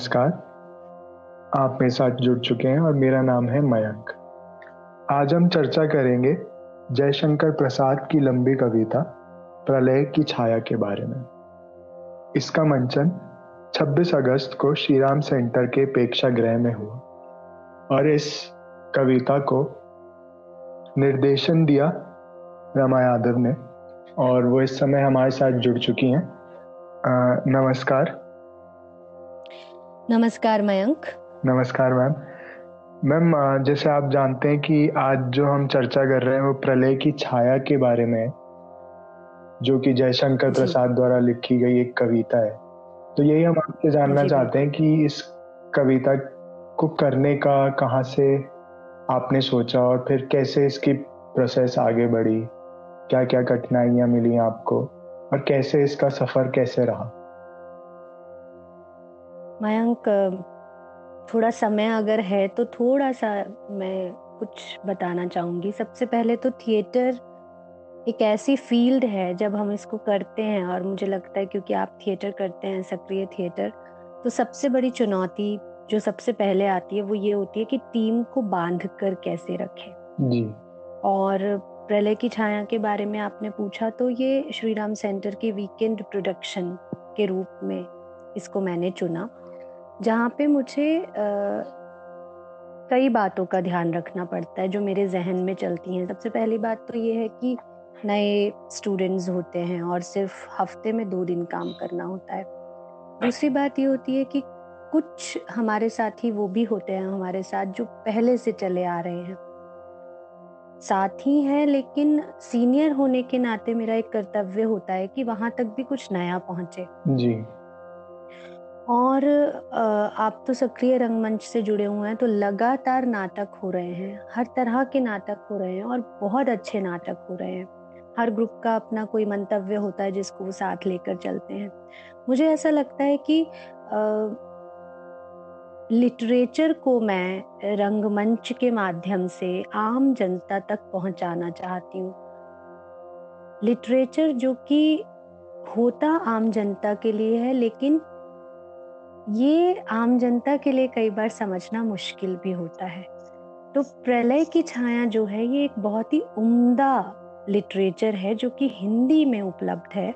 नमस्कार। आप मेरे साथ जुड़ चुके हैं और मेरा नाम है मयंक। आज हम चर्चा करेंगे जयशंकर प्रसाद की लंबी कविता, प्रलय की छाया के बारे में। इसका मंचन 26 अगस्त को श्रीराम सेंटर के प्रेक्षागृह में हुआ और इस कविता को निर्देशन दिया रमा यादव ने और वो इस समय हमारे साथ जुड़ चुकी हैं। नमस्कार। नमस्कार मयंक। नमस्कार मैम। मैम जैसे आप जानते हैं कि आज जो हम चर्चा कर रहे हैं वो प्रलय की छाया के बारे में जो कि जयशंकर प्रसाद द्वारा लिखी गई एक कविता है। तो यही हम आपसे जानना चाहते हैं कि इस कविता को करने का कहाँ से आपने सोचा और फिर कैसे इसकी प्रोसेस आगे बढ़ी? क्या क्या कठिनाइयाँ मिली आपको? और कैसे इसका सफ़र कैसे रहा? मयंक थोड़ा समय अगर है तो थोड़ा सा मैं कुछ बताना चाहूँगी। सबसे पहले तो थिएटर एक ऐसी फ़ील्ड है जब हम इसको करते हैं और मुझे लगता है क्योंकि आप थिएटर करते हैं सक्रिय थिएटर तो सबसे बड़ी चुनौती जो सबसे पहले आती है वो ये होती है कि टीम को बाँध कर कैसे रखें। जी। और प्रलय की छाया के बारे में आपने पूछा तो ये श्री राम सेंटर के वीकेंड प्रोडक्शन के रूप में इसको मैंने चुना। जहाँ पे मुझे कई बातों का ध्यान रखना पड़ता है जो मेरे जहन में चलती हैं। सबसे पहली बात तो ये है कि नए स्टूडेंट्स होते हैं और सिर्फ़ हफ़्ते में दो दिन काम करना होता है। दूसरी बात ये होती है कि कुछ हमारे साथ ही वो भी होते हैं हमारे साथ जो पहले से चले आ रहे हैं। साथ ही हैं लेकिन सीनियर होने के नाते मेरा एक कर्तव्य होता है कि वहाँ तक भी कुछ नया पहुँचे। जी। और आप तो सक्रिय रंगमंच से जुड़े हुए हैं तो लगातार नाटक हो रहे हैं, हर तरह के नाटक हो रहे हैं और बहुत अच्छे नाटक हो रहे हैं। हर ग्रुप का अपना कोई मंतव्य होता है जिसको वो साथ लेकर चलते हैं। मुझे ऐसा लगता है कि लिटरेचर को मैं रंगमंच के माध्यम से आम जनता तक पहुंचाना चाहती हूँ। लिटरेचर जो कि होता आम जनता के लिए है, लेकिन ये आम जनता के लिए कई बार समझना मुश्किल भी होता है। तो प्रलय की छाया जो है, ये एक बहुत ही उम्दा लिटरेचर है जो कि हिंदी में उपलब्ध है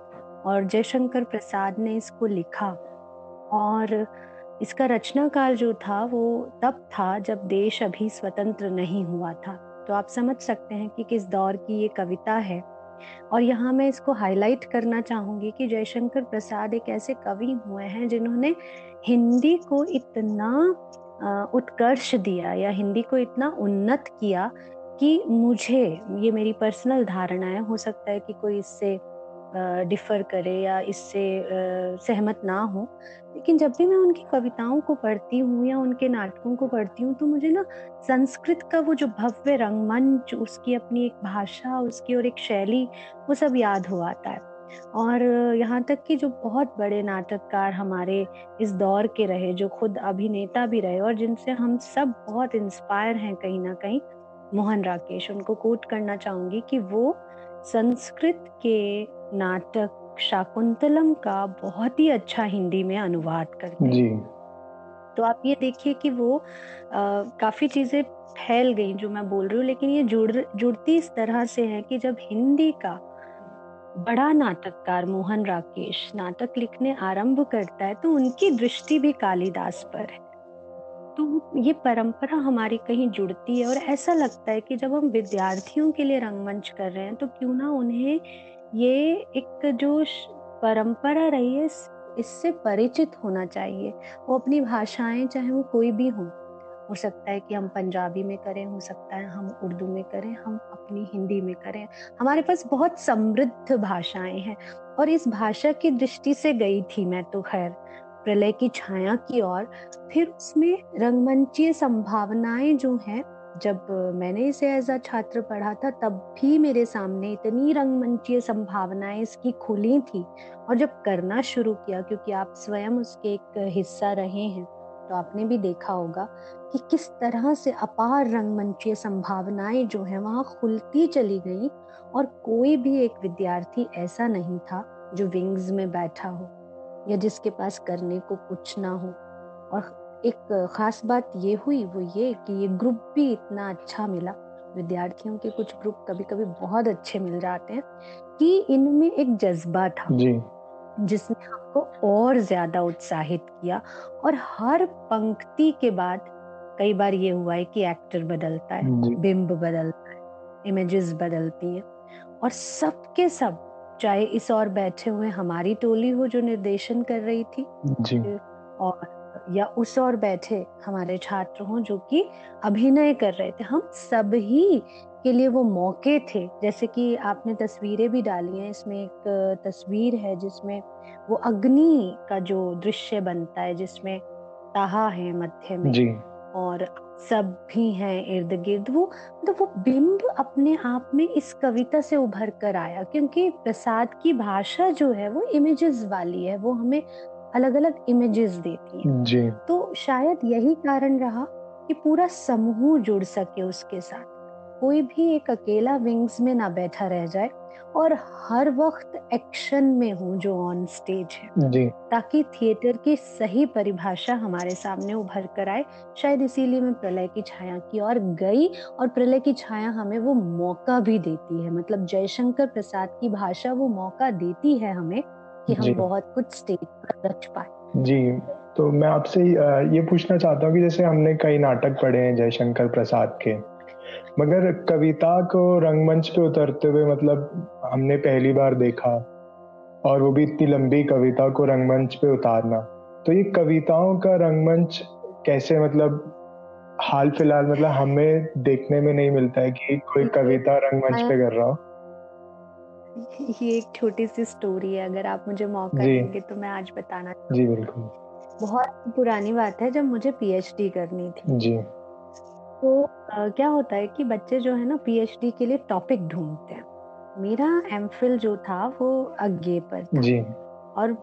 और जयशंकर प्रसाद ने इसको लिखा। और इसका रचना काल जो था, वो तब था जब देश अभी स्वतंत्र नहीं हुआ था। तो आप समझ सकते हैं कि किस दौर की ये कविता है। और यहाँ मैं इसको हाईलाइट करना चाहूँगी कि जयशंकर प्रसाद एक ऐसे कवि हुए हैं जिन्होंने हिंदी को इतना उत्कर्ष दिया या हिंदी को इतना उन्नत किया कि मुझे, ये मेरी पर्सनल धारणा है हो सकता है कि कोई इससे डिफर करे या इससे सहमत ना हो। लेकिन जब भी मैं उनकी कविताओं को पढ़ती हूँ या उनके नाटकों को पढ़ती हूँ तो मुझे ना संस्कृत का वो जो भव्य रंगमंच, उसकी अपनी एक भाषा, उसकी और एक शैली, वो सब याद हो आता है। और यहाँ तक कि जो बहुत बड़े नाटककार हमारे इस दौर के रहे जो खुद अभिनेता भी रहे और जिनसे हम सब बहुत इंस्पायर हैं कहीं ना कहीं मोहन राकेश उनको कोट करना चाहूँगी कि वो संस्कृत के नाटक शाकुंतलम का बहुत ही अच्छा हिंदी में अनुवाद करते हैं। तो आप ये देखिए कि वो आ, काफ़ी चीज़ें फैल गई जो मैं बोल रही हूँ लेकिन ये जुड़ जुड़ती इस तरह से है कि जब हिंदी का बड़ा नाटककार मोहन राकेश नाटक लिखने आरंभ करता है तो उनकी दृष्टि भी कालिदास पर है। तो ये परंपरा हमारी कहीं जुड़ती है और ऐसा लगता है कि जब हम विद्यार्थियों के लिए रंगमंच कर रहे हैं तो क्यों ना उन्हें ये एक जो परंपरा रही है इससे परिचित होना चाहिए। वो अपनी भाषाएँ, चाहे वो कोई भी हो। हो सकता है कि हम पंजाबी में करें, हो सकता है हम उर्दू में करें, हम अपनी हिंदी में करें। हमारे पास बहुत समृद्ध भाषाएँ हैं और इस भाषा की दृष्टि से गई थी मैं तो खैर, प्रलय की छाया की ओर। फिर उसमें रंगमंचीय संभावनाएँ जो हैं, जब मैंने इसे एज अ छात्र पढ़ा था, तब भी मेरे सामने इतनी रंगमंचीय संभावनाएँ इसकी खुली थी। और जब करना शुरू किया, क्योंकि आप स्वयं उसके एक हिस्सा रहे हैं तो आपने भी देखा होगा कि किस तरह से अपार रंगमंचीय संभावनाएँ जो है वहाँ खुलती चली गई और कोई भी एक विद्यार्थी ऐसा नहीं था जो विंग्स में बैठा हो या जिसके पास करने को कुछ ना हो। और एक खास बात ये हुई वो ये कि ये ग्रुप भी इतना अच्छा मिला। विद्यार्थियों के कुछ ग्रुप कभी कभी बहुत अच्छे मिल जाते हैं कि इनमें एक जज्बा था जी। जिसने हमको और ज़्यादा उत्साहित किया और हर पंक्ति के बाद कई बार ये हुआ है कि एक्टर बदलता है बिंब बदलता है इमेजेस बदलती है। और सबके सब चाहे इस और बैठे हुए हमारी टोली हो जो निर्देशन कर रही थी जी। और या उस और बैठे हमारे छात्र हों जो कि अभिनय कर रहे थे। हम सभी के लिए वो मौके थे। जैसे कि आपने तस्वीरें भी डाली हैं इसमें एक तस्वीर है जिसमें वो अग्नि का जो दृश्य बनता है जिसमें ताहा है मध्य में जी। और सब भी हैं इर्द गिर्द। वो मतलब वो बिंब अपने आप में इस कविता से उभर कर आया क्योंकि प्रसाद की भाषा जो है वो इमेजेस वाली है। वो हमें अलग अलग इमेजेस देती है। जी। तो शायद यही कारण रहा कि पूरा समूह जुड़ सके उसके साथ। कोई भी एक अकेला विंग्स में ना बैठा रह जाए और हर वक्त एक्शन में हूँ जो ऑन स्टेज है। जी। ताकि थिएटर की सही परिभाषा हमारे सामने उभर कर आए। शायद इसीलिए मैं प्रलय की छाया की और गई और प्रलय की छाया हमें वो मौका भी देती है। मतलब जयशंकर प्रसाद की भाषा वो मौका देती है हमें कि हम बहुत कुछ स्टेज पर रच पाए। जी तो मैं आपसे ये पूछना चाहता हूँ कि जैसे हमने कई नाटक पढ़े हैं जयशंकर प्रसाद के मगर कविता को रंगमंच पे उतरते हुए मतलब हमने पहली बार देखा और वो भी इतनी लंबी कविता को रंगमंच पे उतारना तो ये कविताओं का रंगमंच कैसे मतलब हाल फ़िलहाल मतलब हमें देखने में नहीं मिलता है कि कोई कविता रंगमंच पे कर रहा हो? ये एक छोटी सी स्टोरी है अगर आप मुझे मौका देंगे तो मैं आज बताना जी बिल्कुल। बहुत पुरानी बात है जब मुझे पीएचडी करनी थी। जी। तो आ, क्या होता है कि बच्चे जो है ना पीएचडी के लिए टॉपिक ढूंढते हैं। मेरा एमफिल जो था वो अज्ञे पर था। जी। और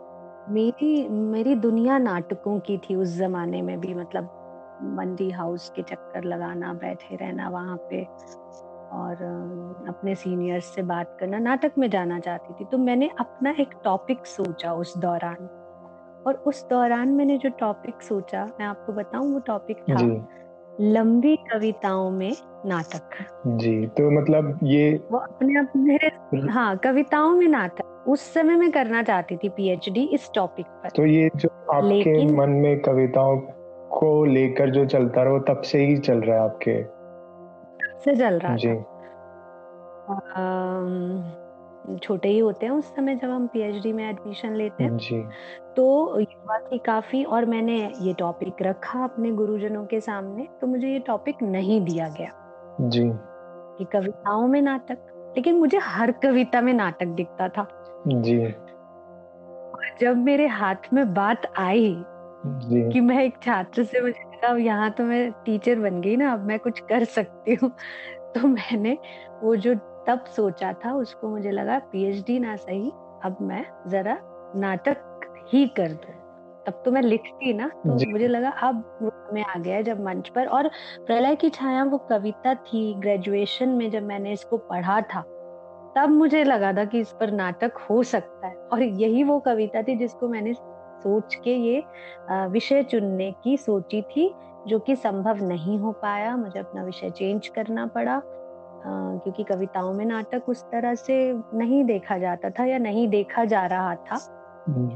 मेरी मेरी दुनिया नाटकों की थी उस जमाने में भी मतलब मंडी हाउस के चक्कर लगाना बैठे रहना वहाँ पे। और अपने सीनियर्स से बात करना नाटक में जाना चाहती थी। तो मैंने अपना एक टॉपिक सोचा उस दौरान। और उस दौरान मैंने जो टॉपिक सोचा मैं आपको बताऊँ वो टॉपिक था लंबी कविताओं में नाटक। जी तो मतलब ये वो अपने अपने हाँ कविताओं में नाटक। उस समय मैं करना चाहती थी पीएचडी इस टॉपिक पर। तो ये जो आपके मन में कविताओं को लेकर जो चलता रहा वो तब से ही चल रहा है आपके? से चल रहा जी। छोटे ही होते हैं उस समय जब हम पीएचडी में एडमिशन लेते हैं। जी। तो युवा थी काफ़ी और मैंने ये टॉपिक रखा अपने गुरुजनों के सामने तो मुझे ये टॉपिक नहीं दिया गया। जी। कि कविताओं में नाटक लेकिन मुझे हर कविता में नाटक दिखता था। जी। जब मेरे हाथ में बात आई जी। कि मैं एक छात्र से मुझे लगा यहाँ तो मैं टीचर बन गई ना अब मैं कुछ कर सकती हूँ। तो मैंने वो जो तब सोचा था उसको मुझे लगा पीएचडी ना सही अब मैं जरा नाटक ही कर दू। तब तो मैं लिखती ना तो मुझे लगा अब में आ गया जब मंच पर और प्रलय की छाया वो कविता थी ग्रेजुएशन में जब मैंने इसको पढ़ा था तब मुझे लगा था कि इस पर नाटक हो सकता है। और यही वो कविता थी जिसको मैंने सोच के ये विषय चुनने की सोची थी जो कि संभव नहीं हो पाया। मुझे अपना विषय चेंज करना पड़ा क्योंकि कविताओं में नाटक उस तरह से नहीं देखा जाता था या नहीं देखा जा रहा था।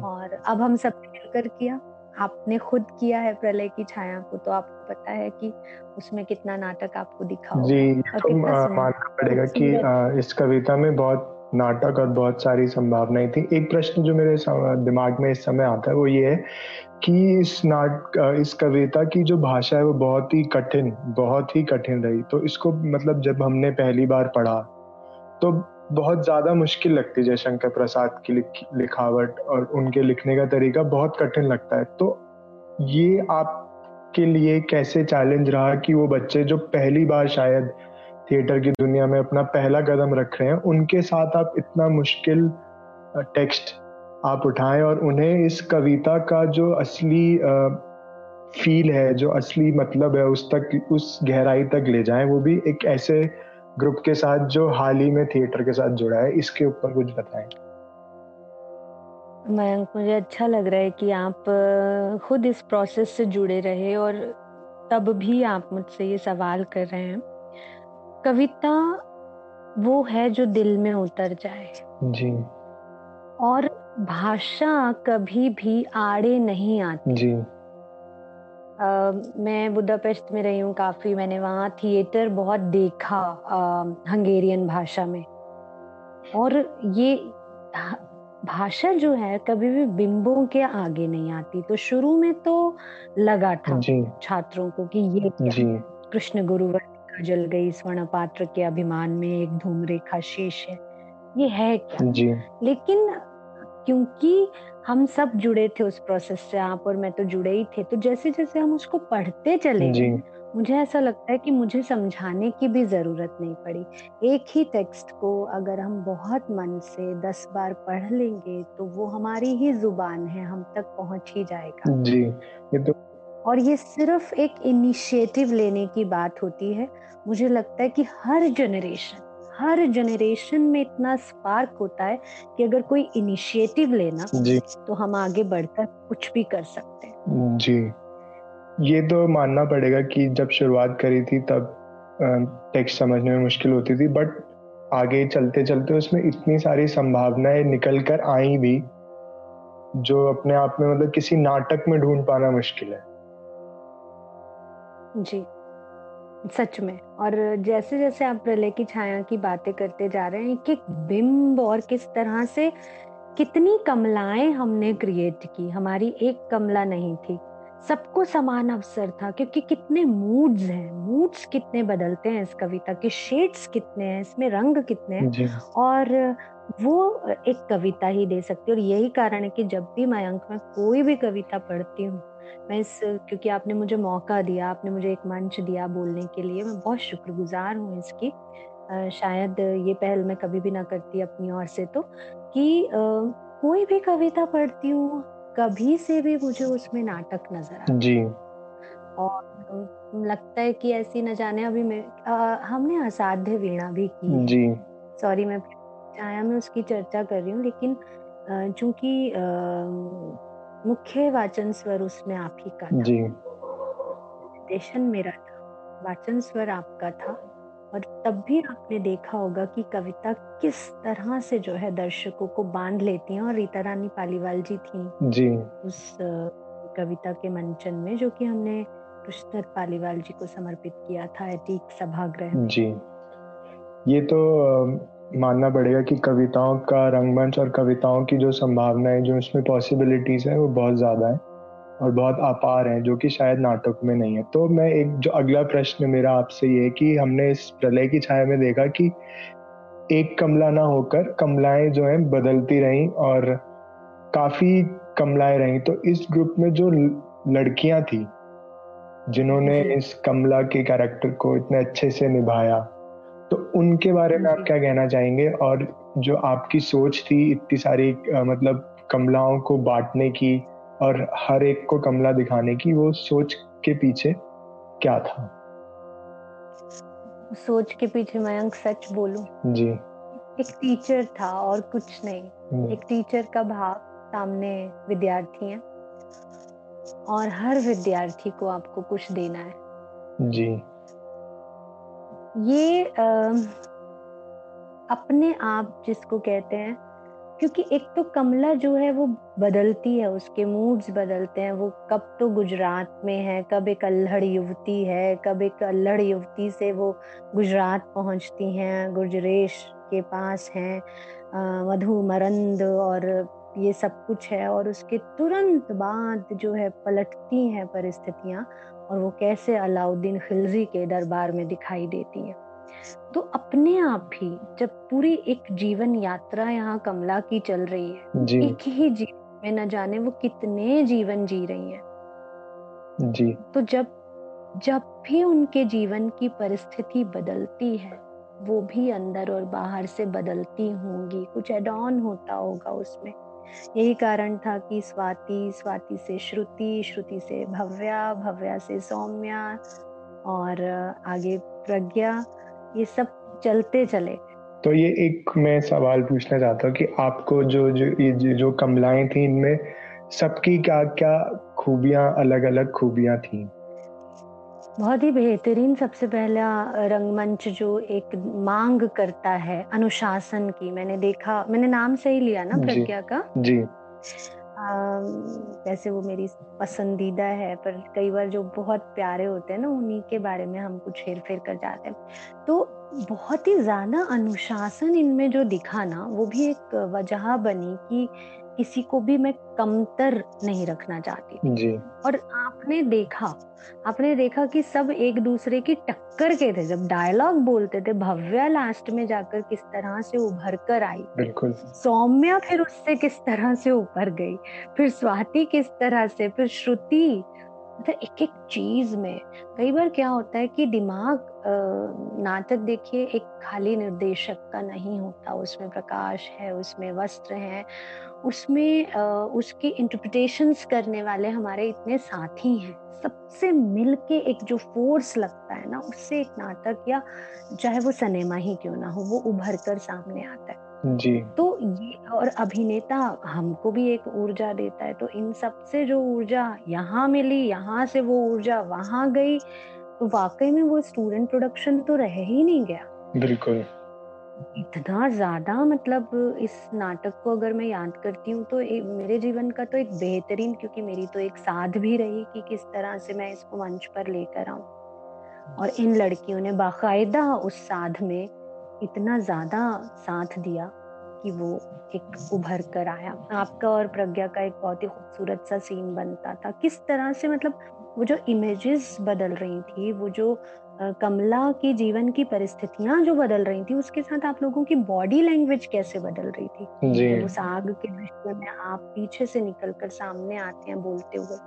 और अब हम सब मिलकर किया। आपने खुद किया है प्रलय की छाया को तो आपको पता है कि उसमें कितना नाटक आपको दिखा जी तो मानना पड़ेगा कि इस कविता में बहुत नाटक और बहुत सारी संभावनाएँ थी। एक प्रश्न जो मेरे दिमाग में इस समय आता है वो ये है कि इस नाट इस कविता की जो भाषा है वो बहुत ही कठिन बहुत ही कठिन रही। तो इसको मतलब जब हमने पहली बार पढ़ा तो बहुत ज़्यादा मुश्किल लगती है जयशंकर प्रसाद की लिख, लिखावट और उनके लिखने का तरीका बहुत कठिन लगता है। तो ये आपके लिए कैसे चैलेंज रहा कि वो बच्चे जो पहली बार शायद थिएटर की दुनिया में अपना पहला कदम रख रहे हैं। उनके साथ आप इतना मुश्किल टेक्स्ट आप उठाएँ और उन्हें इस कविता का जो असली फील है, जो असली मतलब है, उस तक, उस गहराई तक ले जाएँ, वो भी एक ऐसे ग्रुप के साथ जो हाल ही में थिएटर के साथ जुड़ा है, इसके ऊपर कुछ बताएँ। मयंक मुझे अच्छा लग रहा है कि आप खुद इस प्रोसेस से जुड़े रहे और तब भी आप मुझसे ये सवाल कर रहे हैं। कविता वो है जो दिल में उतर जाए। जी। और भाषा कभी भी आड़े नहीं आती। जी। आ, मैं बुदापेस्ट में रही हूँ काफ़ी मैंने वहाँ थिएटर बहुत देखा हंगेरियन भाषा में। और ये भाषा जो है कभी भी बिंबों के आगे नहीं आती। तो शुरू में तो लगा था छात्रों को कि ये कृष्ण गुरु जल गई स्वर्ण पात्र के अभिमान में एक धूम रेखा शेष है। ये है क्या? जी। लेकिन क्योंकि हम सब जुड़े थे उस प्रोसेस से आप और मैं तो जुड़े ही थे तो जैसे जैसे हम उसको पढ़ते चले जी। मुझे ऐसा लगता है कि मुझे समझाने की भी ज़रूरत नहीं पड़ी। एक ही टेक्स्ट को अगर हम बहुत मन से दस बार पढ़ लेंगे तो वो हमारी ही ज़ुबान है हम तक पहुँच ही जाएगा। जी। ये तो और ये सिर्फ़ एक इनिशिएटिव लेने की बात होती है। मुझे लगता है कि हर जनरेशन हर जनरेशन में इतना स्पार्क होता है कि अगर कोई इनिशिएटिव लेना जी। तो हम आगे बढ़कर कुछ भी कर सकते हैं। जी। ये तो मानना पड़ेगा कि जब शुरुआत करी थी तब टेक्स्ट समझने में मुश्किल होती थी बट आगे चलते चलते उसमें इतनी सारी संभावनाएँ निकल कर आई भी जो अपने आप में मतलब किसी नाटक में ढूंढ पाना मुश्किल है। जी। सच में। और जैसे जैसे आप प्रलय की छाया की बातें करते जा रहे हैं कि बिंब और किस तरह से कितनी कमलाएँ हमने क्रिएट की। हमारी एक कमला नहीं थी। सबको समान अवसर था क्योंकि कितने मूड्स हैं। मूड्स कितने बदलते हैं इस कविता के। शेड्स कितने हैं इसमें रंग कितने हैं। और वो एक कविता ही दे सकती है। और यही कारण है कि जब भी मैं अंक में कोई भी कविता पढ़ती हूँ मैं इस क्योंकि आपने मुझे मौका दिया आपने मुझे एक मंच दिया बोलने के लिए मैं बहुत शुक्रगुजार हूँ इसकी। शायद ये पहल मैं कभी भी ना करती अपनी ओर से तो कि कोई भी कविता पढ़ती हूँ कभी से भी मुझे उसमें नाटक नज़र आता जी। और लगता है कि ऐसी न जाने अभी मैं आ, हमने असाध्य वीणा भी की जी। सॉरी मैं छाया में उसकी चर्चा कर रही हूँ लेकिन चूँकि मुख्य वाचन स्वर उसमें आप ही का जी। निर्देशन मेरा था। वाचन स्वर आपका था। और तब भी आपने देखा होगा कि कविता किस तरह से जो है दर्शकों को बाँध लेती हैं और रीता रानी पालीवाल जी थी। जी। उस कविता के मंचन में जो कि हमने कृष्ण पालीवाल जी को समर्पित किया था एटीक सभागृह जी। ये तो मानना पड़ेगा कि कविताओं का रंगमंच और कविताओं की जो संभावनाएँ जो इसमें पॉसिबिलिटीज हैं वो बहुत ज़्यादा है और बहुत अपार हैं जो कि शायद नाटक में नहीं है। तो मैं एक जो अगला प्रश्न मेरा आपसे ये है कि हमने इस प्रलय की छाया में देखा कि एक कमला ना होकर कमलाएँ जो हैं बदलती रहीं और काफ़ी कमलाएँ रहीं। तो इस ग्रुप में जो लड़कियाँ थी जिन्होंने इस कमला के कैरेक्टर को इतने अच्छे से निभाया उनके बारे में आप क्या कहना चाहेंगे? और जो आपकी सोच थी इतनी सारी मतलब कमलाओं को बांटने की और हर एक को कमला दिखाने की वो सोच के पीछे क्या था? सोच के पीछे मयंक सच बोलूँ जी। एक टीचर था और कुछ नहीं। हम्म। एक टीचर का भाव सामने विद्यार्थी हैं और हर विद्यार्थी को आपको कुछ देना है। जी। ये आ, अपने आप जिसको कहते हैं क्योंकि एक तो कमला जो है वो बदलती है उसके मूड्स बदलते हैं वो कब तो गुजरात में है कब एक अल्हड़ युवती है कब एक अल्हड़ युवती से वो गुजरात पहुँचती हैं गुजरेश के पास हैं मधु मरंद और ये सब कुछ है और उसके तुरंत बाद जो है पलटती हैं परिस्थितियाँ और वो कैसे अलाउद्दीन खिलजी के दरबार में दिखाई देती है। तो अपने आप ही जब पूरी एक जीवन यात्रा यहाँ कमला की चल रही है. एक ही जीवन में न जाने वो कितने जीवन जी रही है। जी। तो जब जब भी उनके जीवन की परिस्थिति बदलती है वो भी अंदर और बाहर से बदलती होंगी। कुछ एड ऑन होता होगा उसमें। यही कारण था कि स्वाति स्वाति से श्रुति श्रुति से भव्या भव्या से सौम्या और आगे प्रज्ञा ये सब चलते चले। तो ये एक मैं सवाल पूछना चाहता हूँ कि आपको जो जो ये जो, कमलाएँ थी इनमें सबकी क्या क्या खूबियाँ अलग अलग खूबियाँ थी? बहुत ही बेहतरीन सबसे पहला रंगमंच जो एक मांग करता है अनुशासन की मैंने देखा मैंने नाम से ही लिया ना प्रज्ञा का? जी। वैसे वो मेरी पसंदीदा है पर कई बार जो बहुत प्यारे होते हैं ना उन्हीं के बारे में हम कुछ हेर फेर कर जाते हैं। तो बहुत ही ज़्यादा अनुशासन इनमें जो दिखा ना वो भी एक वजह बनी कि किसी को भी मैं कमतर नहीं रखना चाहती जी। और आपने देखा आपने देखा कि सब एक दूसरे की टक्कर के थे। जब डायलॉग बोलते थे भव्या लास्ट में जाकर किस तरह से उभर कर आई। बिल्कुल। सौम्या फिर उससे किस तरह से उभर गई? फिर स्वाति किस तरह से? फिर श्रुति? मतलब एक एक चीज़ में। कई बार क्या होता है कि दिमाग नाटक देखिए एक खाली निर्देशक का नहीं होता। उसमें प्रकाश है उसमें वस्त्र है उसमें उसकी इंटरप्रिटेशंस करने वाले हमारे इतने साथी हैं। सबसे मिल के एक जो फोर्स लगता है ना उससे एक नाटक या चाहे वो सिनेमा ही क्यों ना हो वो उभर कर सामने आता है। जी। तो ये और अभिनेता हमको भी एक ऊर्जा देता है। तो इन सबसे जो ऊर्जा यहाँ मिली यहाँ से वो ऊर्जा वहाँ गई तो वाकई में वो स्टूडेंट प्रोडक्शन तो रह ही नहीं गया? बिल्कुल। इतना ज़्यादा मतलब इस नाटक को अगर मैं याद करती हूँ तो एक, मेरे जीवन का तो एक बेहतरीन क्योंकि मेरी तो एक साध भी रही कि किस तरह से मैं इसको मंच पर लेकर आऊँ। और इन लड़कियों ने बाकायदा उस साध में इतना ज़्यादा साथ दिया कि वो एक उभर कर आया। आपका और प्रज्ञा का एक बहुत ही खूबसूरत सा सीन बनता था। किस तरह से मतलब वो जो इमेजेस बदल रही थी वो जो कमला की जीवन की परिस्थितियाँ जो बदल रही थी उसके साथ आप लोगों की बॉडी लैंग्वेज कैसे बदल रही थी? जी। उस आग के दृश्य में आप पीछे से निकलकर सामने आते हैं बोलते हुए।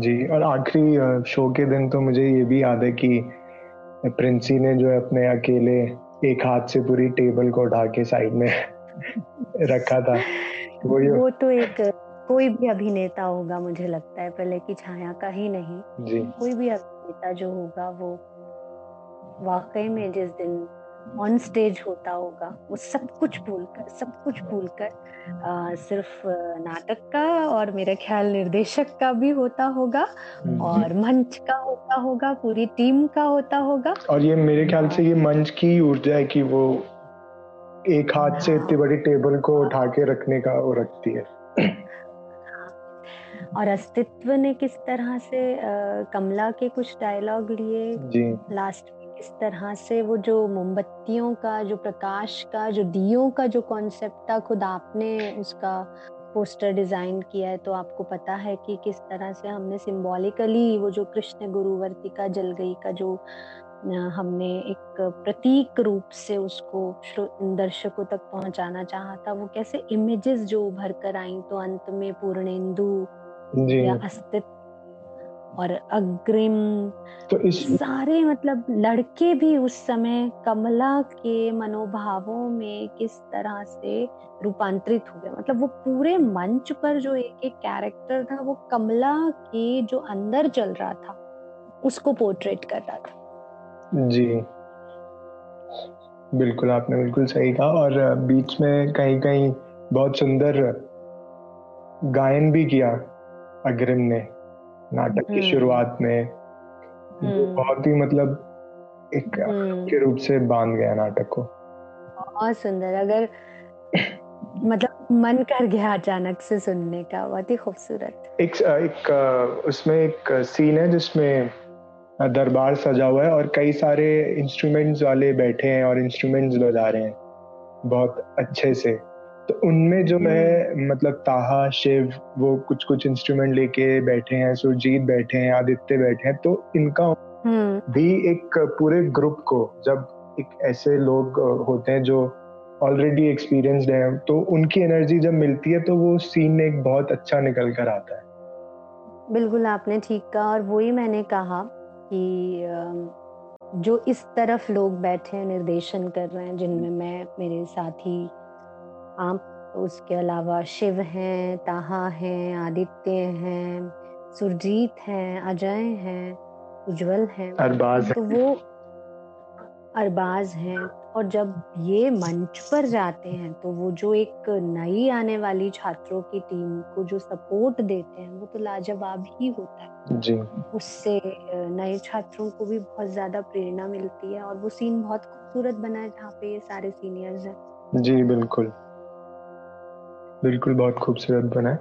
जी और आखिरी शो के दिन तो मुझे ये भी याद है कि प्रिंसी ने जो अपने अकेले एक हाथ से पूरी टेबल को उठा के साइड में रखा था। वो वो तो एक कोई भी अभिनेता होगा मुझे लगता है पहले की छाया का ही नहीं। जी। कोई भी अभिनेता जो होगा वो वाकई में जिस दिन ऑन स्टेज होता होगा वो सब कुछ भूलकर सब कुछ भूलकर सिर्फ़ नाटक का और मेरे ख्याल निर्देशक का भी होता होगा। और मंच का होता होगा पूरी टीम का होता होगा। और ये मेरे ख्याल से ये मंच की ऊर्जा है कि वो एक हाथ से इतनी बड़ी टेबल को उठा के रखने का वो रखती है। और अस्तित्व ने किस तरह से कमला के कुछ डायलॉग लिए? लास्ट में किस तरह से वो जो मोमबत्तियों का जो प्रकाश का जो दियों का जो कॉन्सेप्ट था खुद आपने उसका पोस्टर डिज़ाइन किया है? तो आपको पता है कि किस तरह से हमने सिंबॉलिकली वो जो कृष्ण गुरुवर्ती का जल गई का जो हमने एक प्रतीक रूप से उसको दर्शकों तक पहुंचाना चाहा था वो कैसे इमेजेस जो उभर कर आई तो अंत में पूर्णेंदु या अस्तित्व और अग्रिम तो इस सारे मतलब लड़के भी उस समय कमला के मनोभावों में किस तरह से रूपांतरित हुए? मतलब वो पूरे मंच पर जो एक एक कैरेक्टर था वो कमला के जो अंदर चल रहा था उसको पोर्ट्रेट कर रहा था। जी। बिल्कुल आपने बिल्कुल सही कहा और बीच में कहीं कहीं बहुत सुंदर गायन भी किया। अग्रिम ने नाटक की हम्म। शुरुआत में हम्म। बहुत ही मतलब एक हम्म। के रूप से बाँध गया नाटक को बहुत सुंदर अगर मतलब मन कर गया अचानक से सुनने का बहुत ही खूबसूरत एक एक उसमें एक सीन है जिसमें दरबार सजा हुआ है और कई सारे इंस्ट्रूमेंट्स वाले बैठे हैं और इंस्ट्रूमेंट्स बजा रहे हैं बहुत अच्छे से तो उनमें जो मैं हम्म। मतलब ताहा शिव वो कुछ कुछ इंस्ट्रूमेंट लेके बैठे हैं सुरजीत बैठे हैं आदित्य बैठे हैं तो इनका हम्म। भी एक पूरे ग्रुप को जब एक ऐसे लोग होते हैं जो ऑलरेडी एक्सपीरियंसड है तो उनकी एनर्जी जब मिलती है तो वो सीन एक बहुत अच्छा निकल कर आता है बिल्कुल आपने ठीक कहा और वही मैंने कहा कि जो इस तरफ़ लोग बैठे हैं निर्देशन कर रहे हैं जिनमें मैं मेरे साथी आप उसके अलावा शिव हैं ताहा हैं आदित्य हैं सुरजीत हैं अजय हैं उज्जवल हैं। अरबाज तो वो अरबाज हैं। और जब ये मंच पर जाते हैं तो वो जो एक नई आने वाली छात्रों की टीम को जो सपोर्ट देते हैं वो तो लाजवाब ही होता है। जी। उससे नए छात्रों को भी बहुत ज़्यादा प्रेरणा मिलती है और वो सीन बहुत खूबसूरत बना है जहाँ पे ये सारे सीनियर्स हैं। जी बिल्कुल। बिल्कुल बहुत खूबसूरत बना है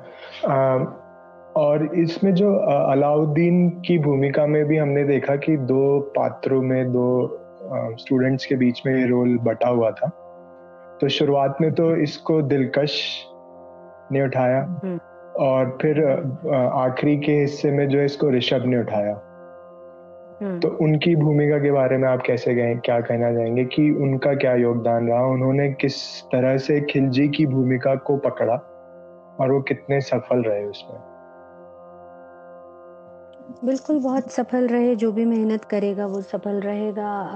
और इसमें जो अलाउद्दीन की भूमिका में भी हमने देखा कि दो पात्रों में दो स्टूडेंट्स के बीच में ये रोल बटा हुआ था तो शुरुआत में तो इसको दिलकश ने उठाया हम्म। और फिर आखिरी के हिस्से में जो इसको ऋषभ ने उठाया। तो उनकी भूमिका के बारे में आप कैसे गए क्या कहना चाहेंगे कि उनका क्या योगदान रहा उन्होंने किस तरह से खिलजी की भूमिका को पकड़ा और वो कितने सफल रहे उसमें? बिल्कुल बहुत सफल रहे जो भी मेहनत करेगा वो सफल रहेगा।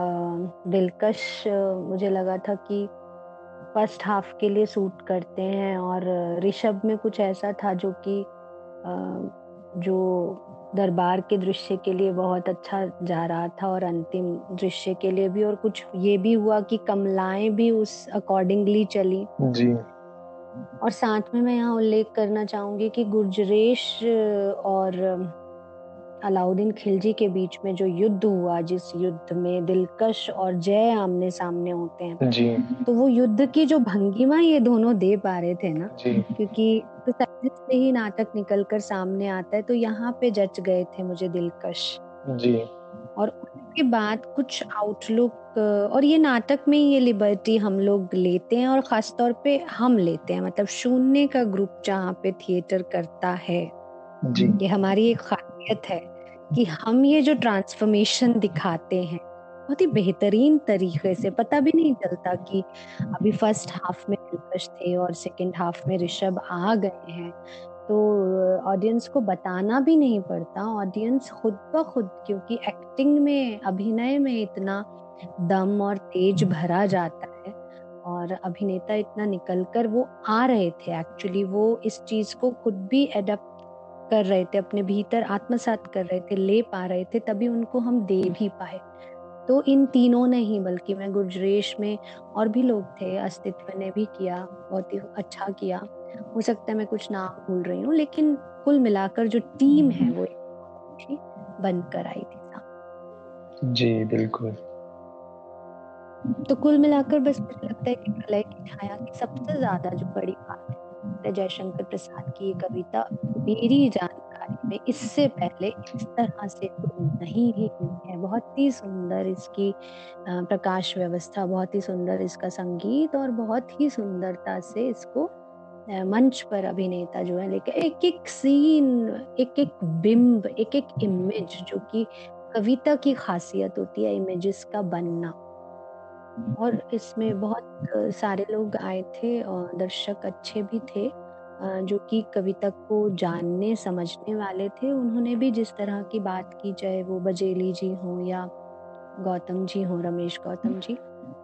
दिलकश मुझे लगा था कि फ़र्स्ट हाफ़ के लिए सूट करते हैं और ऋषभ में कुछ ऐसा था जो कि जो दरबार के दृश्य के लिए बहुत अच्छा जा रहा था और अंतिम दृश्य के लिए भी और कुछ ये भी हुआ कि कमलाएँ भी उस अकॉर्डिंगली चली। जी। और साथ में मैं यहाँ उल्लेख करना चाहूँगी कि गुर्जरेश और अलाउद्दीन खिलजी के बीच में जो युद्ध हुआ जिस युद्ध में दिलकश और जय आमने सामने होते हैं जी। तो वो युद्ध की जो भंगिमा ये दोनों दे पा रहे थे ना? क्योंकि तो से ही नाटक निकल कर सामने आता है तो यहाँ पे जच गए थे मुझे दिलकश। जी। और उसके बाद कुछ आउटलुक और ये नाटक में ये लिबर्टी हम लोग लेते हैं और ख़ास तौर पे हम लेते हैं मतलब शून्य का ग्रुप जहाँ पे थिएटर करता है। जी। ये हमारी एक खासियत है कि हम ये जो ट्रांसफॉर्मेशन दिखाते हैं बहुत ही बेहतरीन तरीके से, पता भी नहीं चलता कि अभी फ़र्स्ट हाफ़ में दिलकश थे और सेकंड हाफ़ में ऋषभ आ गए हैं। तो ऑडियंस को बताना भी नहीं पड़ता। ऑडियंस खुद ब खुद, क्योंकि एक्टिंग में, अभिनय में इतना दम और तेज भरा जाता है और अभिनेता इतना निकल कर वो आ रहे थे। एक्चुअली वो इस चीज़ को खुद भी एडप्ट कर रहे थे, अपने भीतर आत्मसात कर रहे थे, ले पा रहे थे, तभी उनको हम दे भी पाए। तो इन तीनों ने ही बल्कि मैं गुजरेश में और भी लोग थे अस्तित्व ने भी किया बहुत ही अच्छा किया। हो सकता है मैं कुछ नाम भूल रही हूँ लेकिन कुल मिलाकर जो टीम है वो बनकर आई थी जी बिल्कुल। तो कुल मिलाकर बस मुझे लगता है कि प्रलय की छाया की सबसे ज़्यादा जो बड़ी बात है जयशंकर प्रसाद की ये कविता मेरी जानकारी में। इससे पहले इस तरह से तो नहीं ही हुई है। बहुत ही सुंदर इसकी प्रकाश व्यवस्था, बहुत ही सुंदर इसका संगीत और बहुत ही सुंदरता से इसको मंच पर अभिनेता जो है लेकिन एक एक सीन एक एक बिंब, एक एक इमेज जो कि कविता की खासियत होती है इमेजेस का बनना। और इसमें बहुत सारे लोग आए थे और दर्शक अच्छे भी थे। जो कि कविता को जानने, समझने वाले थे, उन्होंने भी जिस तरह की बात की, चाहे वो बजेली जी हो या गौतम जी हो, रमेश गौतम जी।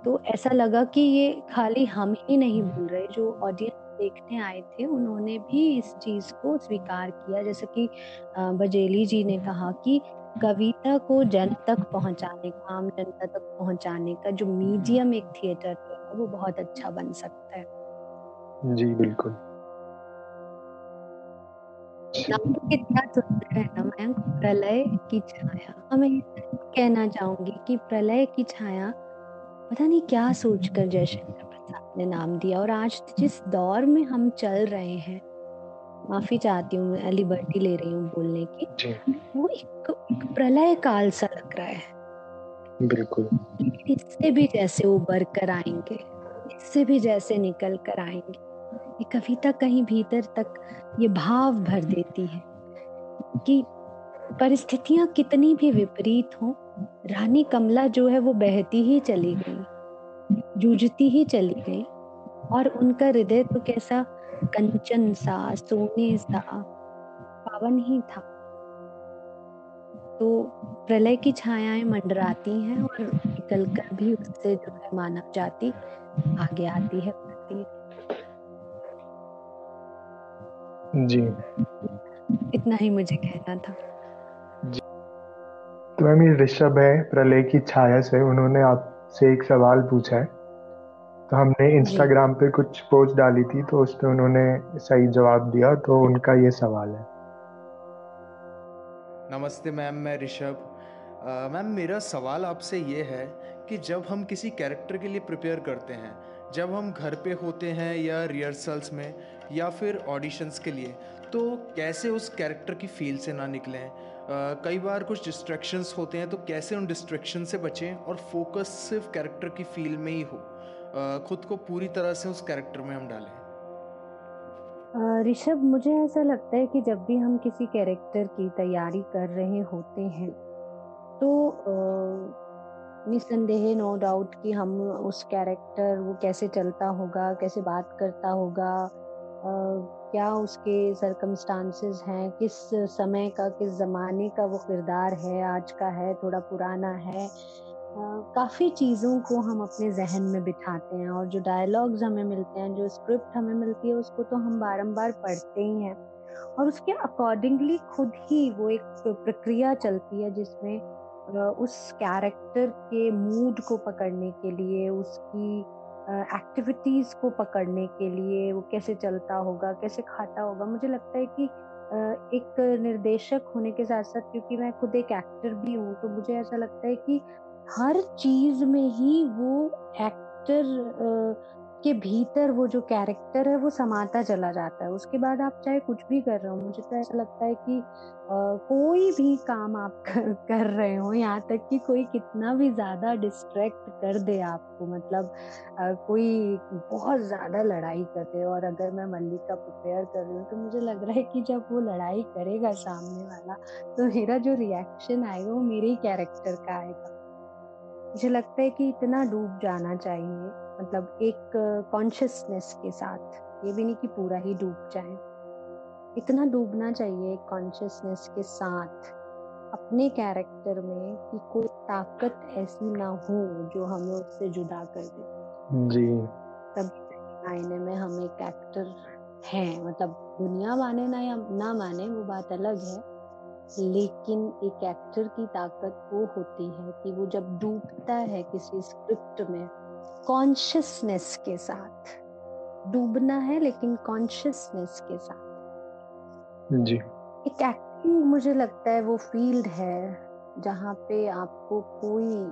तो ऐसा लगा कि ये खाली हम ही नहीं भूल रहे, जो ऑडियंस देखने आए थे, उन्होंने भी इस चीज़ को स्वीकार किया। जैसे कि बजेली जी ने कहा कि कविता को जन तक पहुँचाने का, आम जनता तक पहुँचाने का जो मीडियम एक थिएटर है, वो बहुत अच्छा बन सकता है। जी, बिल्कुल। कितना सुंदर है ना मयंक प्रलय की छाया। मैं कहना चाहूँगी कि प्रलय की छाया पता नहीं क्या सोचकर जयशंकर प्रसाद ने नाम दिया। और आज जिस दौर में हम चल रहे हैं माफ़ी चाहती हूँ मैं लिबर्टी ले रही हूँ बोलने की वो एक, एक प्रलय काल सा लग रहा है। बिल्कुल। इससे भी जैसे उबर कर आएँगे इससे भी जैसे निकल कर आएँगे। ये कविता कहीं भीतर तक ये भाव भर देती है कि परिस्थितियाँ कितनी भी विपरीत हो, रानी कमला जो है वो बहती ही चली गई, जूझती ही चली गई और उनका हृदय तो कैसा कंचन सा, सोने सा, पावन ही था। तो प्रलय की छायाएँ मंडराती हैं और निकल कर भी उससे जो है मानव जाति आगे आती है। जी। इतना ही मुझे कहना था। तो मैम ये ऋषभ है प्रलय की छाया से उन्होंने आपसे एक सवाल पूछा है। तो हमने इंस्टाग्राम पे कुछ पोस्ट डाली थी तो उस पर उन्होंने सही जवाब दिया तो उनका ये सवाल है। नमस्ते मैम मैं ऋषभ। मैम मेरा सवाल आपसे ये है कि जब हम किसी कैरेक्टर के लिए प्रिपेयर करते हैं जब हम घर पे होते हैं या रिहर्सल्स में, या फिर ऑडिशंस के लिए तो कैसे उस कैरेक्टर की फील से ना निकलें? कई बार कुछ डिस्ट्रैक्शंस होते हैं तो कैसे उन डिस्ट्रैक्शन से बचें और फोकस सिर्फ़ कैरेक्टर की फील में ही हो? खुद को पूरी तरह से उस कैरेक्टर में हम डालें। ऋषभ, मुझे ऐसा लगता है कि जब भी हम किसी कैरेक्टर की तैयारी कर रहे होते हैं तो निसंदेह नो डाउट कि हम उस कैरेक्टर वो कैसे चलता होगा, कैसे बात करता होगा क्या उसके सरकमस्टांसेस हैं, किस समय का, किस ज़माने का वो किरदार है, आज का है, थोड़ा पुराना है। काफ़ी चीज़ों को हम अपने जहन में बिठाते हैं और जो डायलॉग्स हमें मिलते हैं, जो स्क्रिप्ट हमें मिलती है, उसको तो हम बारंबार पढ़ते ही हैं। और उसके अकॉर्डिंगली खुद ही वो एक प्रक्रिया चलती है जिसमें उस कैरेक्टर के मूड को पकड़ने के लिए, उसकी एक्टिविटीज़ को पकड़ने के लिए वो कैसे चलता होगा, कैसे खाता होगा, मुझे लगता है कि एक निर्देशक होने के साथ साथ क्योंकि मैं खुद एक एक्टर भी हूँ तो मुझे ऐसा लगता है कि हर चीज़ में ही वो एक्टर के भीतर वो जो कैरेक्टर है वो समाता चला जाता है। उसके बाद आप चाहे कुछ भी कर रहे हो मुझे तो ऐसा लगता है कि आ, कोई भी काम आप कर, कर रहे हो यहाँ तक कि कोई कितना भी ज़्यादा डिस्ट्रैक्ट कर दे आपको मतलब आ, कोई बहुत ज़्यादा लड़ाई कर दे। और अगर मैं मल्लिका प्रिपेयर कर रही हूँ तो मुझे लग रहा है कि जब वो लड़ाई करेगा सामने वाला तो मेरा जो रिएक्शन आएगा वो मेरे ही कैरेक्टर का आएगा। मुझे लगता है कि इतना डूब जाना चाहिए। मतलब एक कॉन्शियसनेस के साथ। ये भी नहीं कि पूरा ही डूब जाए। इतना डूबना चाहिए कॉन्शियसनेस के साथ अपने कैरेक्टर में कि कोई ताकत ऐसी ना हो जो हमें उससे जुदा कर दे। जी। तब आईने में हम एक एक्टर हैं। मतलब दुनिया माने ना या ना माने वो बात अलग है। लेकिन एक एक्टर की ताकत वो होती है कि वो जब डूबता है किसी स्क्रिप्ट में कॉन्शियसनेस के साथ। डूबना है लेकिन कॉन्शियसनेस के साथ। जी। एक एक्टिंग मुझे लगता है वो फ़ील्ड है जहाँ पे आपको कोई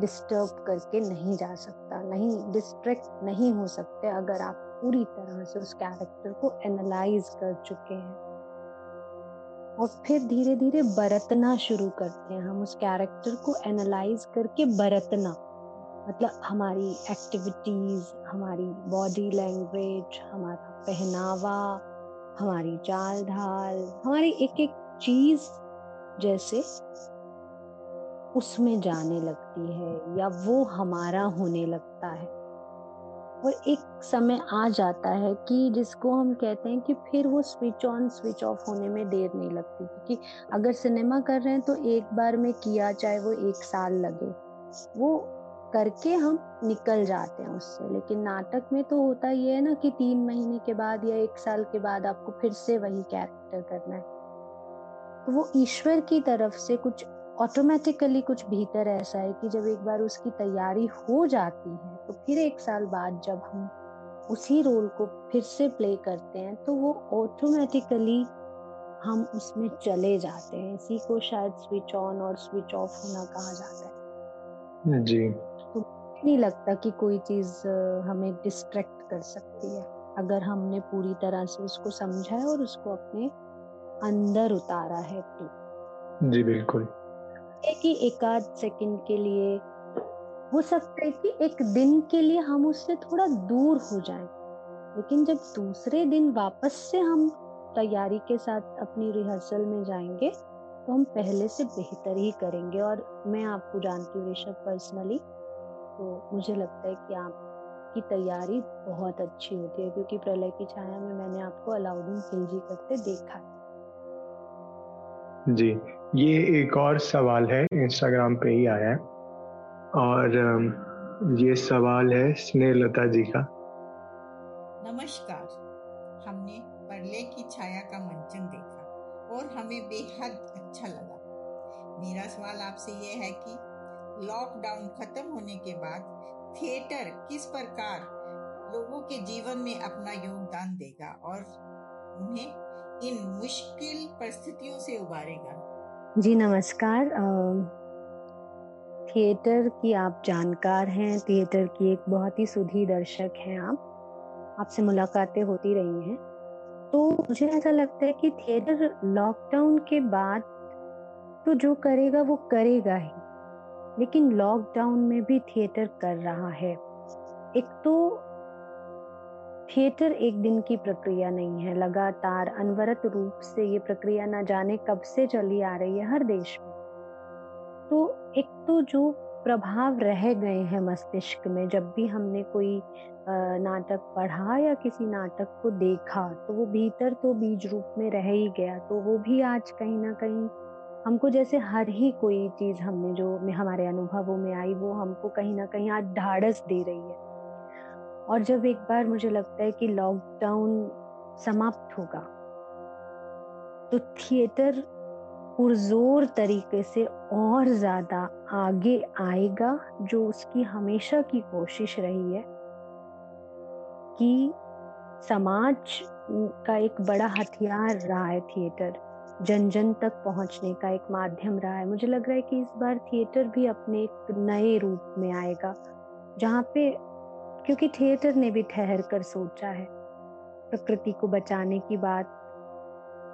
डिस्टर्ब करके नहीं जा सकता नहीं डिस्ट्रैक्ट नहीं हो सकते अगर आप पूरी तरह से उस कैरेक्टर को एनालाइज कर चुके हैं। और फिर धीरे धीरे बरतना शुरू करते हैं हम उस कैरेक्टर को एनालाइज करके बरतना। मतलब हमारी एक्टिविटीज़ हमारी बॉडी लैंग्वेज हमारा पहनावा, हमारी चाल ढाल हमारी एक एक चीज़ जैसे उसमें जाने लगती है या वो हमारा होने लगता है। और एक समय आ जाता है कि जिसको हम कहते हैं कि फिर वो स्विच ऑन स्विच ऑफ़ होने में देर नहीं लगती क्योंकि अगर सिनेमा कर रहे हैं तो एक बार में किया चाहे वो एक साल लगे। वो करके हम निकल जाते हैं उससे। लेकिन नाटक में तो होता ये है ना कि तीन महीने के बाद या एक साल के बाद आपको फिर से वही कैरेक्टर करना है। तो वो ईश्वर की तरफ़ से कुछ ऑटोमेटिकली कुछ भीतर ऐसा है कि जब एक बार उसकी तैयारी हो जाती है तो फिर एक साल बाद जब हम उसी रोल को फिर से प्ले करते हैं तो वो ऑटोमेटिकली हम उसमें चले जाते हैं। इसी को शायद स्विच ऑन और स्विच ऑफ़ होना कहा जाता है। जी। नहीं लगता कि कोई चीज़ हमें डिस्ट्रैक्ट कर सकती है। अगर हमने पूरी तरह से उसको समझा है और उसको अपने अंदर उतारा है तो। जी बिल्कुल। है कि एक आध सेकंड के लिए हो सकता है कि एक दिन के लिए हम उससे थोड़ा दूर हो जाएँ लेकिन जब दूसरे दिन वापस से हम तैयारी के साथ अपनी रिहर्सल में जाएँगे तो हम पहले से बेहतर ही करेंगे। और मैं आपको जानती हूँ ऋषभ पर्सनली तो मुझे लगता है कि आपकी तैयारी बहुत अच्छी होती है क्योंकि प्रलय की छाया में मैंने आपको अलाउद्दीन खिलजी करते देखा है। जी ये एक और सवाल है इंस्टाग्राम पे ही आया है। और ये सवाल है स्नेहलता जी का। नमस्कार हमने परले की छाया का मंचन देखा और हमें बेहद अच्छा लगा। मेरा सवाल आपसे ये है कि लॉकडाउन खत्म होने के बाद थिएटर किस प्रकार लोगों के जीवन में अपना योगदान देगा और उन्हें इन मुश्किल परिस्थितियों से उबारेगा? जी, नमस्कार। थिएटर की आप जानकार हैं, थिएटर की एक बहुत ही सुधी दर्शक हैं आप। आपसे मुलाकातें होती रही हैं। तो मुझे ऐसा लगता है कि थिएटर लॉकडाउन के बाद तो जो करेगा, वो करेगा ही। लेकिन लॉकडाउन में भी थिएटर कर रहा है। एक तो थिएटर एक दिन की प्रक्रिया नहीं है। लगातार अनवरत रूप से ये प्रक्रिया ना जाने कब से चली आ रही है हर देश में। तो एक तो जो प्रभाव रह गए हैं मस्तिष्क में, जब भी हमने कोई नाटक पढ़ा या किसी नाटक को देखा तो वो भीतर तो बीज रूप में रह ही गया। तो वो भी आज कहीं ना कहीं हमको जैसे हर ही कोई चीज़ हमने जो हमारे अनुभवों में आई, वो हमको कहीं ना कहीं आज ढाढ़स दे रही है। और जब एक बार मुझे लगता है कि लॉकडाउन समाप्त होगा तो थिएटर पुरजोर तरीके से और ज़्यादा आगे आएगा, जो उसकी हमेशा की कोशिश रही है कि समाज का एक बड़ा हथियार रहा है थिएटर जन जन तक पहुँचने का एक माध्यम रहा है। मुझे लग रहा है कि इस बार थिएटर भी अपने एक नए रूप में आएगा, जहाँ पे, क्योंकि थिएटर ने भी ठहर कर सोचा है, प्रकृति को बचाने की बात,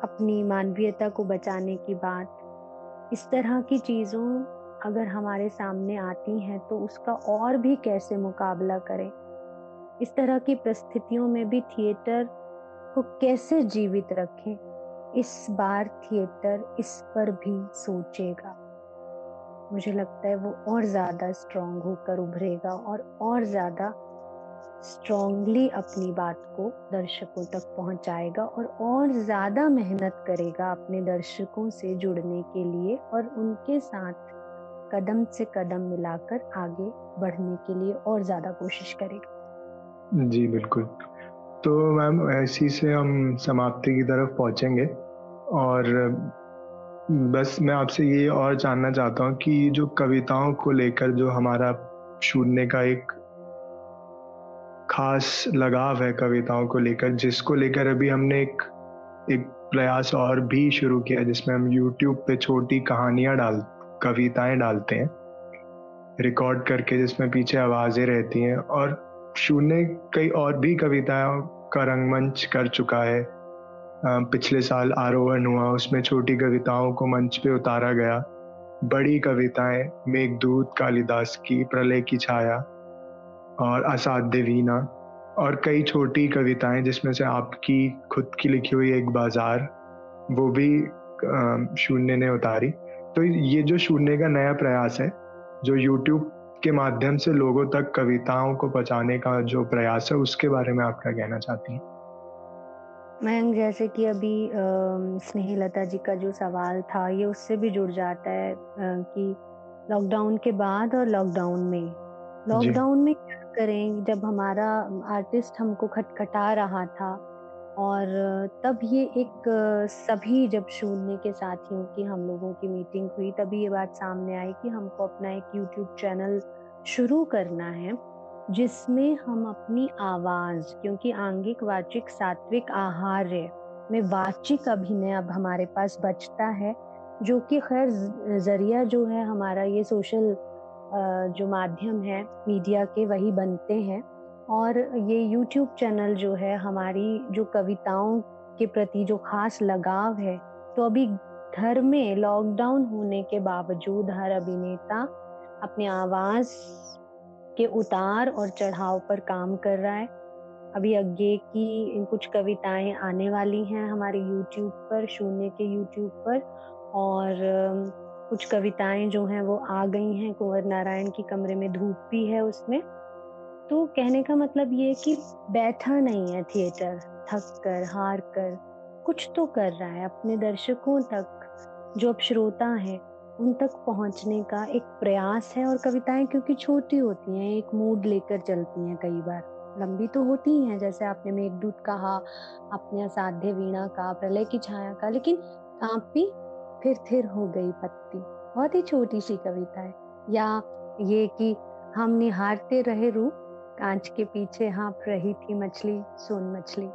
अपनी मानवीयता को बचाने की बात। इस तरह की चीज़ों अगर हमारे सामने आती हैं तो उसका और भी कैसे मुकाबला करें? इस तरह की परिस्थितियों में भी थिएटर को कैसे जीवित रखें? इस बार थिएटर इस पर भी सोचेगा। मुझे लगता है वो और ज़्यादा स्ट्रांग होकर उभरेगा और और ज़्यादा स्ट्रांगली अपनी बात को दर्शकों तक पहुंचाएगा और और ज़्यादा मेहनत करेगा अपने दर्शकों से जुड़ने के लिए और उनके साथ कदम से कदम मिलाकर आगे बढ़ने के लिए और ज़्यादा कोशिश करेगा। जी, बिल्कुल। तो मैम ऐसी से हम समाप्ति की तरफ़ पहुँचेंगे। और बस मैं आपसे ये और जानना चाहता हूँ कि जो कविताओं को लेकर जो हमारा शून्य का एक खास लगाव है कविताओं को लेकर, जिसको लेकर अभी हमने एक एक प्रयास और भी शुरू किया जिसमें हम YouTube पे छोटी कहानियाँ डाल, कविताएँ डालते हैं रिकॉर्ड करके जिसमें पीछे आवाज़ें रहती हैं और शून्य कई और भी कविताओं का रंगमंच कर चुका है। पिछले साल आरोहण हुआ, उसमें छोटी कविताओं को मंच पे उतारा गया। बड़ी कविताएँ, मेघदूत कालिदास की, प्रलय की छाया और असाध्य वीणा और कई छोटी कविताएँ, जिसमें से आपकी, खुद की लिखी हुई एक बाज़ार, वो भी शून्य ने उतारी। तो ये जो शून्य का नया प्रयास है, जो YouTube के माध्यम से लोगों तक कविताओं को पहुँचाने का जो प्रयास है, उसके बारे में आप क्या कहना चाहती हैं। मैं जैसे कि अभी स्नेहलता जी का जो सवाल था ये उससे भी जुड़ जाता है कि लॉकडाउन के बाद और लॉकडाउन में। लॉकडाउन में क्या करें? जब हमारा आर्टिस्ट हमको खटखटा रहा था और तब ये एक सभी जब शून्य के साथियों की हम लोगों की मीटिंग हुई तभी ये बात सामने आई कि हमको अपना एक यूट्यूब चैनल शुरू करना है। जिसमें हम अपनी आवाज़, क्योंकि आंगिक, वाचिक, सात्विक आहार्य में वाचिक अभिनय अब हमारे पास बचता है, जो कि खैर ज़रिया जो है हमारा ये सोशल जो माध्यम है मीडिया के वही बनते हैं। और ये यूट्यूब चैनल जो है, हमारी जो कविताओं के प्रति जो खास लगाव है तो अभी घर में लॉकडाउन होने के बावजूद हर अभिनेता अपनी आवाज़ के उतार और चढ़ाव पर काम कर रहा है। अभी अज्ञे की कुछ कविताएँ आने वाली हैं हमारे यूट्यूब पर, शून्य के यूट्यूब पर और कुछ कविताएँ जो हैं वो आ गई हैं। कुंवर नारायण की कमरे में धूप भी है उसमें। तो कहने का मतलब ये कि बैठा नहीं है थिएटर, थक कर, हार कर, कुछ तो कर रहा है अपने दर्शकों तक, जो अब श्रोता हैं। उन तक पहुँचने का एक प्रयास है और कविताएँ क्योंकि छोटी होती हैं एक मूड लेकर चलती हैं कई बार। लंबी तो होती ही हैं जैसे आपने मेघदूत कहा अपने असाध्य वीणा का प्रलय की छाया का लेकिन कांपी फिर थिर हो गई पत्ती। बहुत ही छोटी सी कविता है। या ये कि हम निहारते रहे रू कांच के पीछे हाँप रही थी मछली सोन मछली।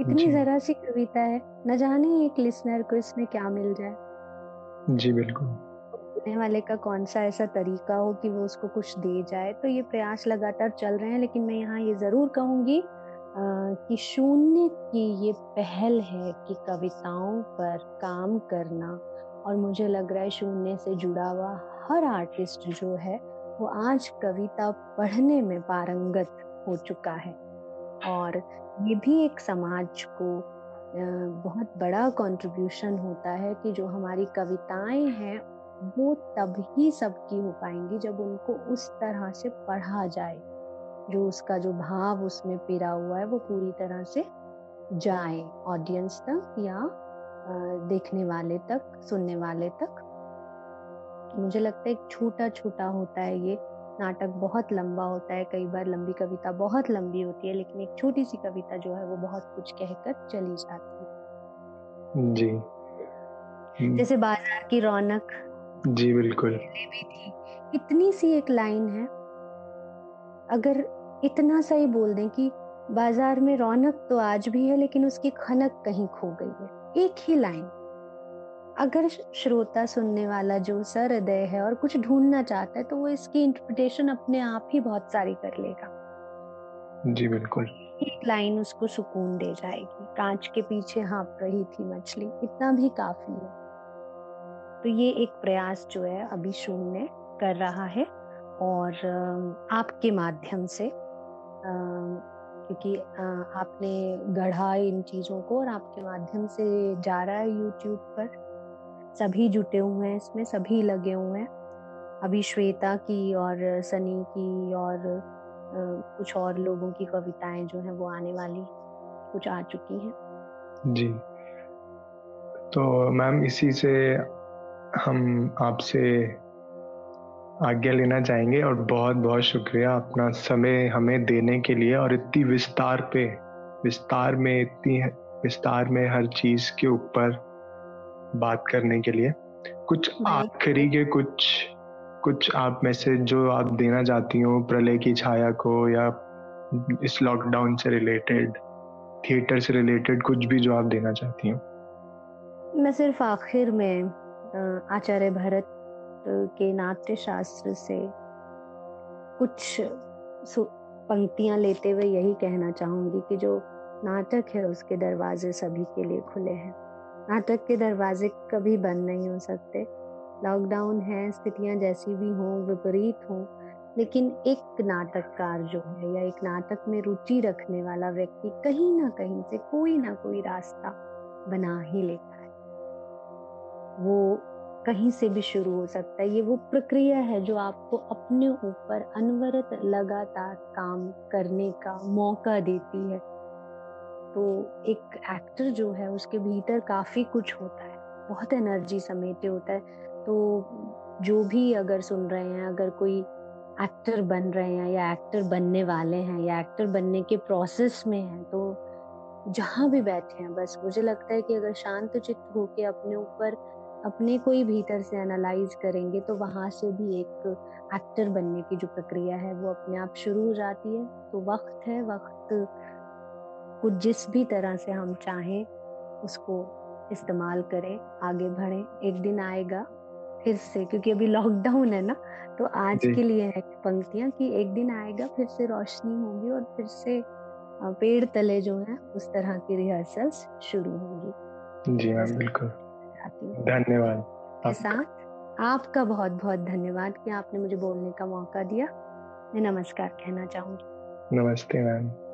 इतनी जरा सी कविता है न जाने एक लिसनर को इसमें क्या मिल जाए। जी बिल्कुल। सुनने वाले का कौन सा ऐसा तरीका हो कि वो उसको कुछ दे जाए। तो ये प्रयास लगातार चल रहे हैं, लेकिन मैं यहाँ ये ज़रूर कहूँगी कि शून्य की ये पहल है कि कविताओं पर काम करना, और मुझे लग रहा है शून्य से जुड़ा हुआ हर आर्टिस्ट जो है, वो आज कविता पढ़ने में पारंगत हो चुका है। और ये भी एक समाज को बहुत बड़ा कंट्रीब्यूशन होता है कि जो हमारी कविताएँ हैं वो तभी सबकी हो पाएँगी जब उनको उस तरह से पढ़ा जाए। जो उसका जो भाव उसमें पिरा हुआ है वो पूरी तरह से जाए ऑडियंस तक या देखने वाले तक सुनने वाले तक। मुझे लगता है एक छोटा छोटा होता है ये। नाटक बहुत लंबा होता है कई बार लंबी कविता बहुत लंबी होती है लेकिन एक छोटी सी कविता जो है वो बहुत कुछ कहकर चली जाती है। जी। जैसे बाज़ार की रौनक जी बिल्कुल। पहले भी थी। इतनी सी एक लाइन है अगर इतना सा ही बोल दें कि बाज़ार में रौनक तो आज भी है लेकिन उसकी खनक कहीं खो गई है। एक ही लाइन अगर श्रोता सुनने वाला जो सहृदय है और कुछ ढूंढना चाहता है तो वो इसकी इंटरप्रिटेशन अपने आप ही बहुत सारी कर लेगा। जी बिल्कुल। एक लाइन उसको सुकून दे जाएगी। कांच के पीछे हाँप रही थी मछली इतना भी काफ़ी है। तो ये एक प्रयास जो है अभी शून्य कर रहा है और आपके माध्यम से क्योंकि आपने गढ़ा इन चीज़ों को और आपके माध्यम से जा रहा है यूट्यूब पर। सभी जुटे हुए हैं इसमें, सभी लगे हुए हैं। अभी श्वेता की और सनी की और कुछ और लोगों की कविताएँ जो हैं वो आने वाली, कुछ आ चुकी हैं। जी। तो मैम इसी से हम आपसे आज्ञा लेना चाहेंगे और बहुत बहुत शुक्रिया अपना समय हमें देने के लिए और इतनी विस्तार पे विस्तार में इतनी विस्तार में हर चीज़ के ऊपर बात करने के लिए कुछ। आखिरी के कुछ कुछ आप मैसेज जो आप देना चाहती हो प्रलय की छाया को या इस लॉकडाउन से रिलेटेड थिएटर से रिलेटेड कुछ भी जो आप देना चाहती हो मैं सिर्फ़ आखिर में आचार्य भरत के नाट्य शास्त्र से कुछ पंक्तियाँ लेते हुए यही कहना चाहूँगी कि जो नाटक है, उसके दरवाजे सभी के लिए खुले हैं। नाटक के दरवाजे कभी बंद नहीं हो सकते। लॉकडाउन है, स्थितियाँ जैसी भी हों, विपरीत हों, लेकिन एक नाटककार जो है या एक नाटक में रुचि रखने वाला व्यक्ति कहीं ना कहीं से कोई ना कोई रास्ता बना ही लेता वो कहीं से भी शुरू हो सकता है। ये वो प्रक्रिया है जो आपको अपने ऊपर अनवरत लगातार काम करने का मौका देती है। तो एक एक्टर जो है, उसके भीतर काफ़ी कुछ होता है, बहुत एनर्जी समेटे होता है। तो जो भी अगर सुन रहे हैं, अगर कोई एक्टर बन रहे हैं या एक्टर बनने वाले हैं या एक्टर बनने के प्रोसेस में हैं तो जहाँ भी बैठे हैं, बस मुझे लगता है कि अगर शांत चित्त होके अपने ऊपर अपने को ही भीतर से एनालाइज करेंगे तो वहाँ से भी एक एक्टर बनने की जो प्रक्रिया है वो अपने आप शुरू हो जाती है। तो वक्त है वक्त को जिस भी तरह से हम चाहें उसको इस्तेमाल करें आगे बढ़ें। एक दिन आएगा फिर से क्योंकि अभी लॉकडाउन है ना तो आज के लिए है पंक्तियाँ कि एक दिन आएगा फिर से रोशनी होगी और फिर से पेड़ तले जो है उस तरह की रिहर्सल्स शुरू होंगी। जी मैम बिल्कुल। चाहती हूँ। धन्यवाद। के। साथ आपका बहुत बहुत धन्यवाद कि आपने मुझे बोलने का मौका दिया। मैं नमस्कार कहना चाहूँगी। नमस्ते मैम।